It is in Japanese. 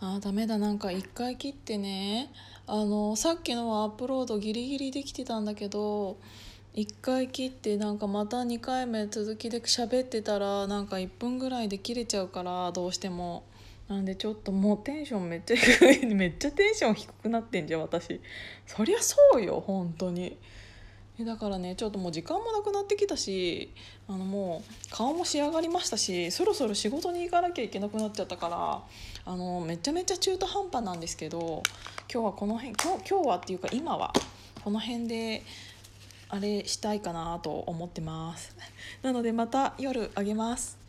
あーダメだなんか1回切ってね。あのさっきのはアップロードギリギリできてたんだけど1回切ってなんかまた2回目続きで喋ってたらなんか1分ぐらいで切れちゃうからどうしても。なんでちょっともうテンションめっちゃ低い。めっちゃテンション低くなってんじゃん私。そりゃそうよ本当に。えだからねちょっともう時間もなくなってきたしあのもう顔も仕上がりましたしそろそろ仕事に行かなきゃいけなくなっちゃったからあのめちゃめちゃ中途半端なんですけど今日はこの辺今日今日はっていうか今はこの辺であれしたいかなと思ってます。なのでまた夜あげます。